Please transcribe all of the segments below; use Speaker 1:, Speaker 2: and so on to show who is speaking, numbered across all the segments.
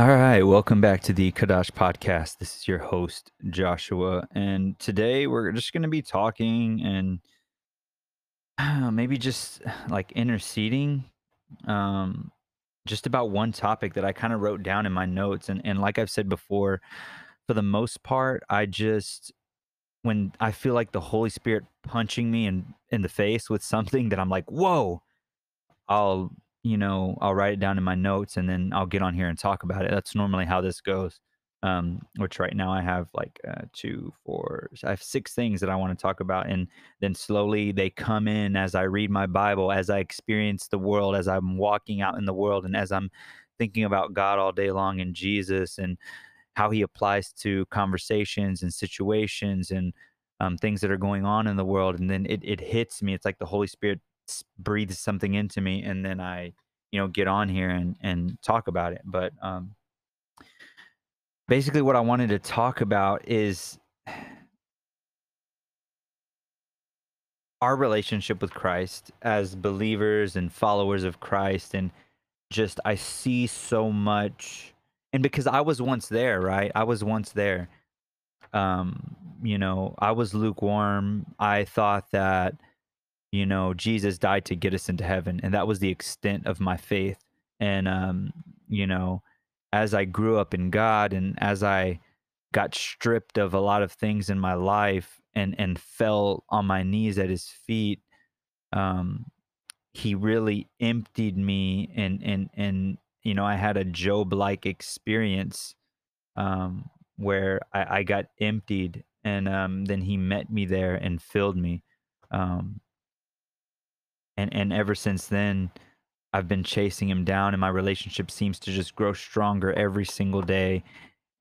Speaker 1: All right, welcome back to the Kadash podcast. This is your host, Joshua, and today we're just going to be talking and maybe just like interceding um, just about one topic that I kind of wrote down in my notes. And, and like I've said before, for the most part, I just, when I feel like the Holy Spirit punching me in, in the face with something that I'm like, whoa, I'll you know, I'll write it down in my notes and then I'll get on here and talk about it. That's normally how this goes. Um, which right now I have like uh, two, four, I have six things that I want to talk about, and then slowly they come in as I read my Bible, as I experience the world, as I'm walking out in the world, and as I'm thinking about God all day long and Jesus and how He applies to conversations and situations and um, things that are going on in the world, and then it it hits me. It's like the Holy Spirit breathes something into me and then I, you know, get on here and, and talk about it. But um, basically, what I wanted to talk about is our relationship with Christ as believers and followers of Christ. And just, I see so much. And because I was once there, right? I was once there. Um, you know, I was lukewarm. I thought that you know, Jesus died to get us into heaven. And that was the extent of my faith. And, um, you know, as I grew up in God and as I got stripped of a lot of things in my life and, and fell on my knees at his feet, um, he really emptied me and, and, and, you know, I had a Job like experience, um, where I, I got emptied and, um, then he met me there and filled me. Um, and and ever since then I've been chasing him down and my relationship seems to just grow stronger every single day.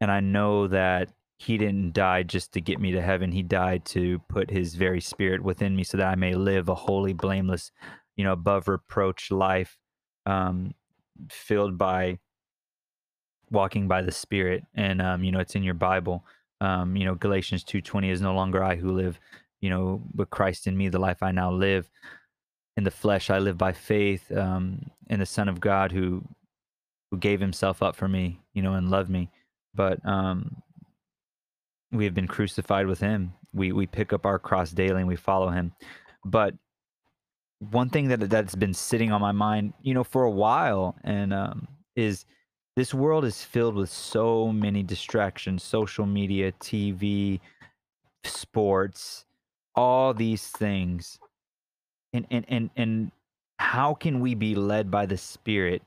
Speaker 1: And I know that he didn't die just to get me to heaven. He died to put his very spirit within me so that I may live a holy blameless you know above reproach life um filled by walking by the spirit. And um you know it's in your bible. Um you know galatians 2.20 is no longer i who live you know but christ in me the life i now live in the flesh I live by faith um, in the Son of God who who gave Himself up for me, you know, and loved me. But um, we have been crucified with Him. We we pick up our cross daily and we follow Him. But one thing that that's been sitting on my mind, you know, for a while, and um, is this world is filled with so many distractions: social media, TV, sports, all these things and and and and how can we be led by the spirit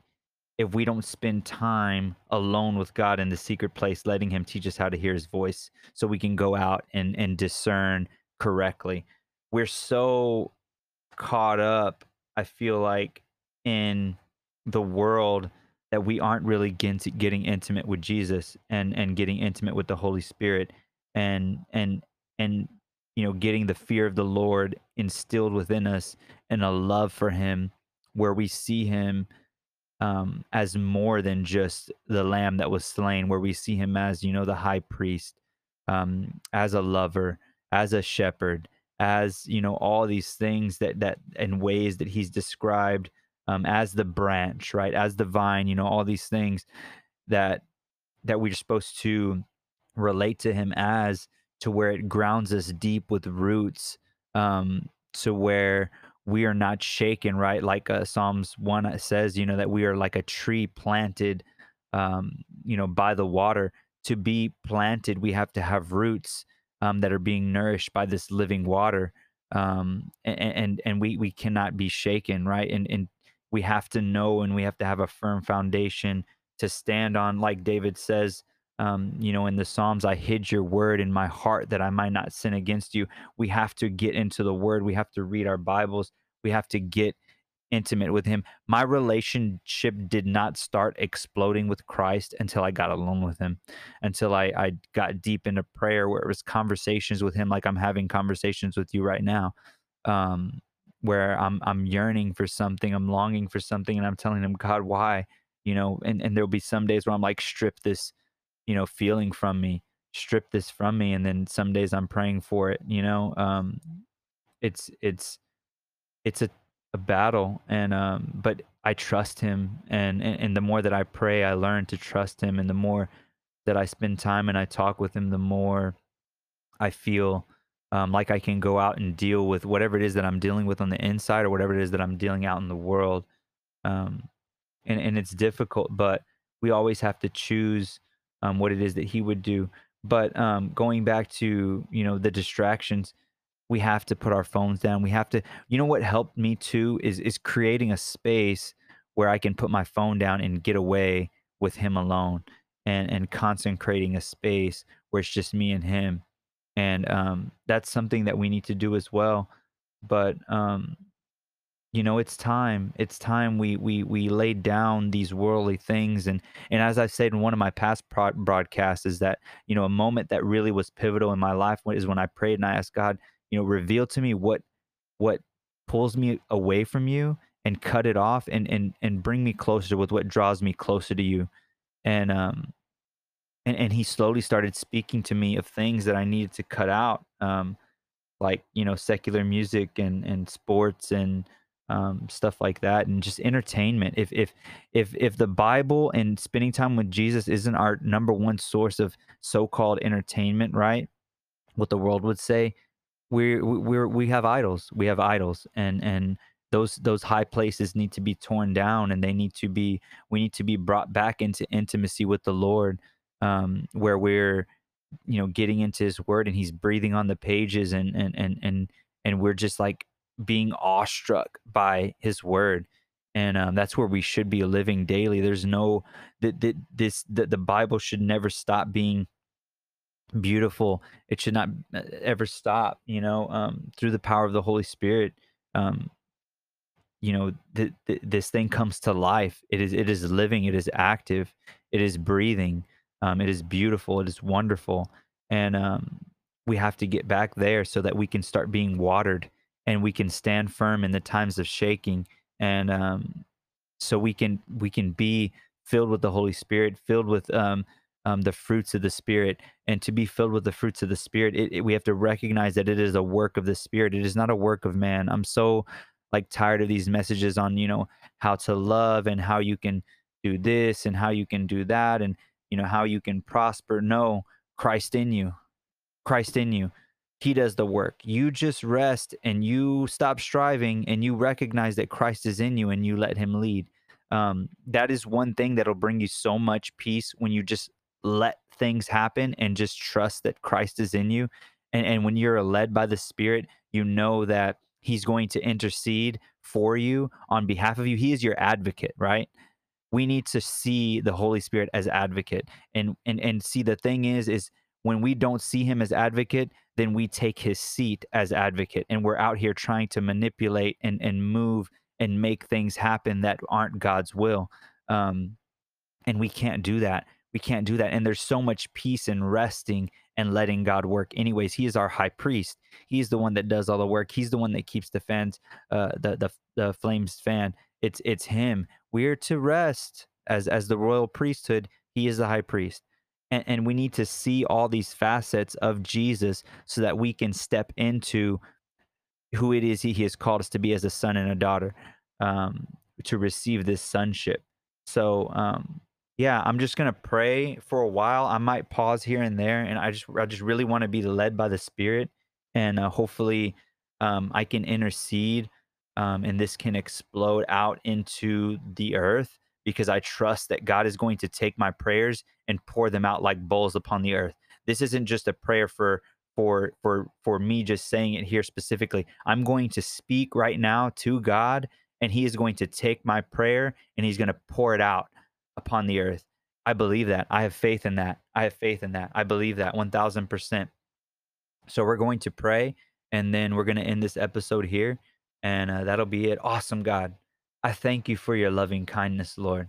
Speaker 1: if we don't spend time alone with God in the secret place letting him teach us how to hear his voice so we can go out and and discern correctly? We're so caught up i feel like in the world that we aren't really getting, intimate with Jesus and and getting intimate with the Holy Spirit and and and you know, getting the fear of the Lord instilled within us and a love for Him, where we see Him um, as more than just the lamb that was slain, where we see Him as, you know, the high priest, um, as a lover, as a shepherd, as you know, all these things that that in ways that He's described um, as the branch, right, as the vine, you know, all these things that that we're supposed to relate to Him as to where it grounds us deep with roots um, to where we are not shaken, right? Like uh, Psalms 1 says, you know, that we are like a tree planted, um, you know, by the water. To be planted, we have to have roots um, that are being nourished by this living water. Um, and, and, and we, we cannot be shaken, right? And, and we have to know and we have to have a firm foundation to stand on, like David says, um, you know, in the Psalms, I hid your word in my heart that I might not sin against you. We have to get into the word. We have to read our Bibles. We have to get intimate with him. My relationship did not start exploding with Christ until I got alone with him, until I, I got deep into prayer where it was conversations with him, like I'm having conversations with you right now. Um, where I'm I'm yearning for something, I'm longing for something, and I'm telling him, God, why? You know, and, and there'll be some days where I'm like, strip this you know feeling from me strip this from me and then some days i'm praying for it you know um it's it's it's a a battle and um but I trust him and, and and the more that I pray I learn to trust him and the more that I spend time and I talk with him the more I feel um, like I can go out and deal with whatever it is that I'm dealing with on the inside or whatever it is that I'm dealing out in the world um, and and it's difficult but we always have to choose um, what it is that he would do but um, going back to you know the distractions we have to put our phones down. We have to you know what helped me too is is creating a space where I can put my phone down and get away with him alone and and consecrating a space where it's just me and him. And um that's something that we need to do as well. But um you know it's time it's time we we we laid down these worldly things. And and as i said in one of my past pro- broadcasts is that you know a moment that really was pivotal in my life is when i prayed and i asked god you know reveal to me what what pulls me away from you and cut it off and and and bring me closer with what draws me closer to you. And um and, and he slowly started speaking to me of things that i needed to cut out um like you know secular music and and sports and um, stuff like that and just entertainment. If if if if the bible and spending time with jesus isn't our number one source of so-called entertainment right? What the world would say we're we're we have idols. We have idols and and those those high places need to be torn down and they need to be we need to be brought back into intimacy with the lord um where we're you know getting into his word and he's breathing on the pages and and and and and we're just like being awestruck by his word and um, that's where we should be living daily. There's no that this that the bible should never stop being beautiful. It should not uh, ever stop you know um, through the power of the holy spirit um, you know th- th- this thing comes to life. It is it is living it is active it is breathing um, it is beautiful it is wonderful and um, we have to get back there so that we can start being watered and we can stand firm in the times of shaking and um, so we can we can be filled with the holy spirit filled with um, um, the fruits of the spirit and to be filled with the fruits of the spirit it, it, we have to recognize that it is a work of the spirit it is not a work of man. I'm so like tired of these messages on you know how to love and how you can do this and how you can do that and you know how you can prosper. No christ in you christ in you he does the work you just rest and you stop striving and you recognize that christ is in you and you let him lead um, that is one thing that'll bring you so much peace when you just let things happen and just trust that Christ is in you. And, and when you're led by the Spirit, you know that He's going to intercede for you on behalf of you. He is your advocate, right? We need to see the Holy Spirit as advocate. And and and see the thing is, is when we don't see him as advocate, then we take his seat as advocate. And we're out here trying to manipulate and, and move and make things happen that aren't God's will. Um, and we can't do that. We can't do that and there's so much peace in resting and letting god work anyways. He is our high priest. He's the one that does all the work. He's the one that keeps the fans uh the the, the flames fan. It's it's him. We're to rest. As as the royal priesthood he is the high priest and, and we need to see all these facets of jesus so that we can step into who it is he, he has called us to be as a son and a daughter um to receive this sonship so um yeah, I'm just gonna pray for a while. I might pause here and there, and I just I just really want to be led by the Spirit, and uh, hopefully, um, I can intercede, um, and this can explode out into the earth because I trust that God is going to take my prayers and pour them out like bowls upon the earth. This isn't just a prayer for for for for me just saying it here specifically. I'm going to speak right now to God, and He is going to take my prayer and He's going to pour it out upon the earth. I believe that. I have faith in that. I have faith in that. I believe that 1000%. So we're going to pray and then we're going to end this episode here and uh, that'll be it. Awesome, God. I thank you for your loving kindness, Lord.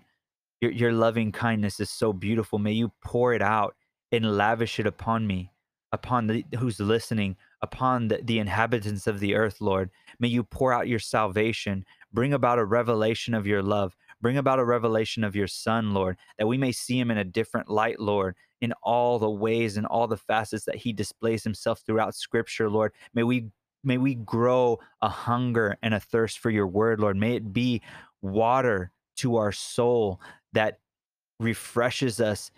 Speaker 1: Your, your loving kindness is so beautiful. May you pour it out and lavish it upon me, upon the who's listening, upon the, the inhabitants of the earth, Lord. May you pour out your salvation, bring about a revelation of your love, Bring about a revelation of your Son, Lord, that we may see him in a different light, Lord, in all the ways and all the facets that he displays himself throughout Scripture, Lord. May we may we grow a hunger and a thirst for your word, Lord. May it be water to our soul that refreshes us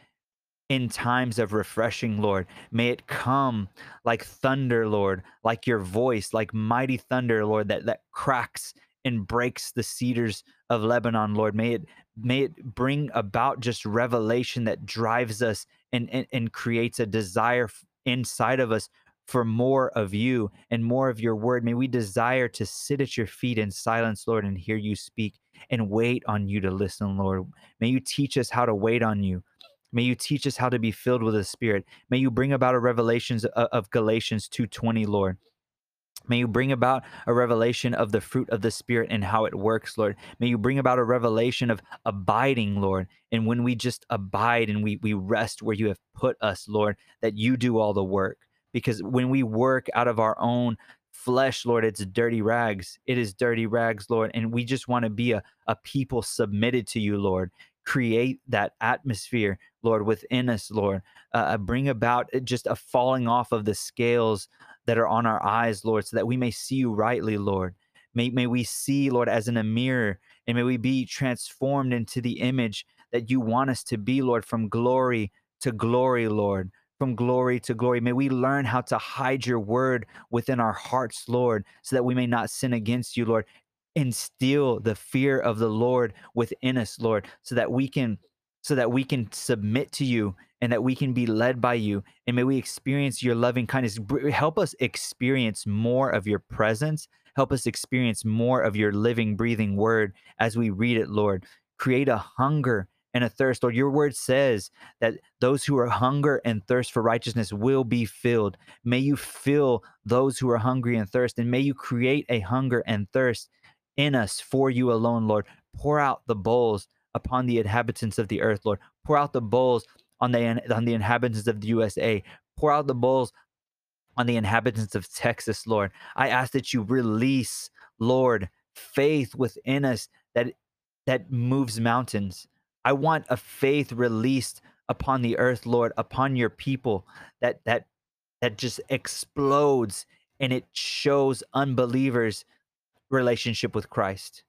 Speaker 1: in times of refreshing, Lord. May it come like thunder, Lord, like your voice, like mighty thunder, Lord, that, that cracks and breaks the cedars of Lebanon, Lord. May it may it bring about just revelation that drives us and, and, and creates a desire inside of us for more of you and more of your word. May we desire to sit at your feet in silence, Lord, and hear you speak and wait on you to listen, Lord. May you teach us how to wait on you. May you teach us how to be filled with the Spirit. May you bring about a revelations of, of Galatians 2:20, Lord. May you bring about a revelation of the fruit of the Spirit and how it works, Lord. May you bring about a revelation of abiding, Lord. And when we just abide and we, we rest where you have put us, Lord, that you do all the work. Because when we work out of our own flesh, Lord, it's dirty rags. It is dirty rags, Lord. And we just want to be a, a people submitted to you, Lord create that atmosphere, Lord, within us, Lord. Uh, uh, bring about uh, just a falling off of the scales that are on our eyes, Lord, so that we may see you rightly, Lord. May, may we see, Lord, as in a mirror, and may we be transformed into the image that you want us to be, Lord, from glory to glory, Lord. From glory to glory. May we learn how to hide your word within our hearts, Lord, so that we may not sin against you, Lord instill the fear of the Lord within us, Lord, so that we can so that we can submit to you and that we can be led by you. And may we experience your loving kindness. Help us experience more of your presence. Help us experience more of your living breathing word as we read it lord. Create a hunger and a thirst lord your word says that those who are hunger and thirst for righteousness will be filled may you fill those who are hungry and thirst and may you create a hunger and thirst in us for you alone, Lord. Pour out the bowls upon the inhabitants of the earth, Lord. Pour out the bowls on the on the inhabitants of the USA. Pour out the bowls on the inhabitants of Texas, Lord. I ask that you release, Lord, faith within us that that moves mountains. I want a faith released upon the earth, Lord, upon your people that that that just explodes and it shows unbelievers relationship with Christ.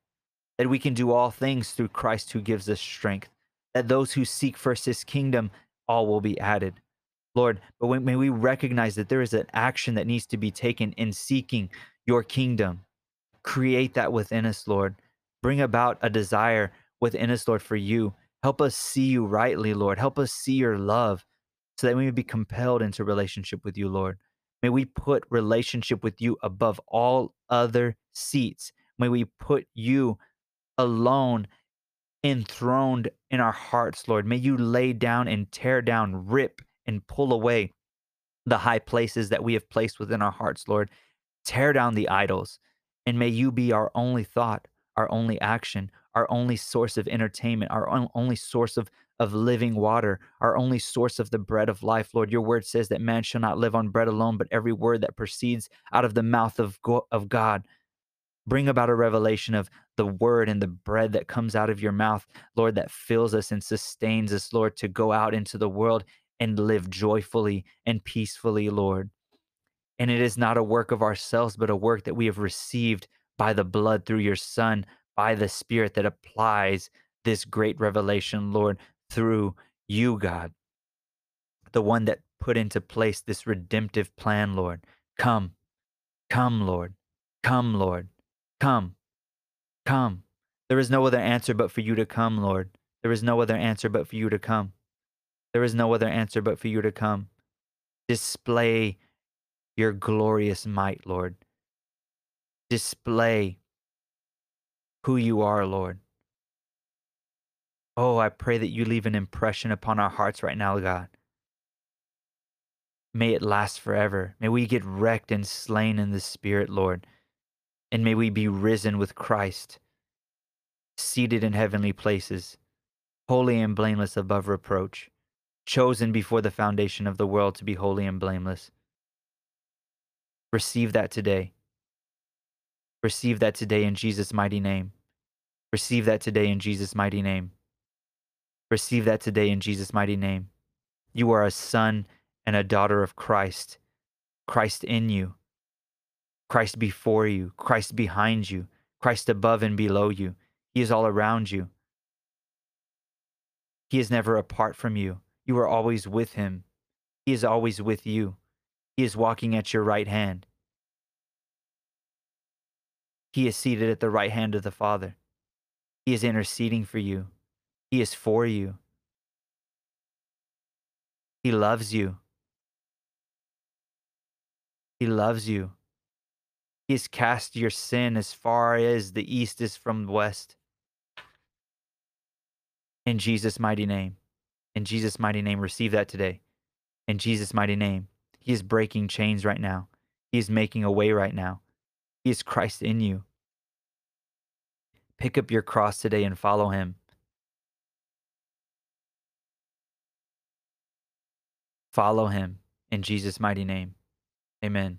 Speaker 1: That we can do all things through Christ who gives us strength. That those who seek first his kingdom, all will be added. Lord, but when, may we recognize that there is an action that needs to be taken in seeking your kingdom. Create that within us, Lord. Bring about a desire within us, Lord, for you. Help us see you rightly, Lord. Help us see your love so that we may be compelled into relationship with you, Lord. May we put relationship with you above all other seats. May we put you alone enthroned in our hearts, Lord. May you lay down and tear down, rip and pull away the high places that we have placed within our hearts, Lord. Tear down the idols, and may you be our only thought, our only action, our only source of entertainment, our only source of of living water, our only source of the bread of life. Lord, your word says that man shall not live on bread alone, but every word that proceeds out of the mouth of, go- of God. Bring about a revelation of the word and the bread that comes out of your mouth, Lord, that fills us and sustains us, Lord, to go out into the world and live joyfully and peacefully, Lord. And it is not a work of ourselves, but a work that we have received by the blood through your Son, by the Spirit that applies this great revelation, Lord through you, God, the one that put into place this redemptive plan, Lord. Come, come, Lord. Come, Lord. Come, come. There is no other answer but for you to come, Lord. There is no other answer but for you to come. There is no other answer but for you to come. Display your glorious might, Lord. Display who you are, Lord. Oh, I pray that you leave an impression upon our hearts right now, God. May it last forever. May we get wrecked and slain in the Spirit, Lord. And may we be risen with Christ, seated in heavenly places, holy and blameless above reproach, chosen before the foundation of the world to be holy and blameless. Receive that today. Receive that today in Jesus' mighty name. Receive that today in Jesus' mighty name. Receive that today in Jesus' mighty name. You are a son and a daughter of Christ, Christ in you. Christ before you, Christ behind you, Christ above and below you. He is all around you. He is never apart from you. You are always with him. He is always with you. He is walking at your right hand. He is seated at the right hand of the Father. He is interceding for you. He is for you. He loves you. He loves you. He has cast your sin as far as the east is from the west. In Jesus' mighty name. In Jesus' mighty name, receive that today. In Jesus' mighty name. He is breaking chains right now. He is making a way right now. He is Christ in you. Pick up your cross today and follow him. Follow him in Jesus' mighty name. Amen.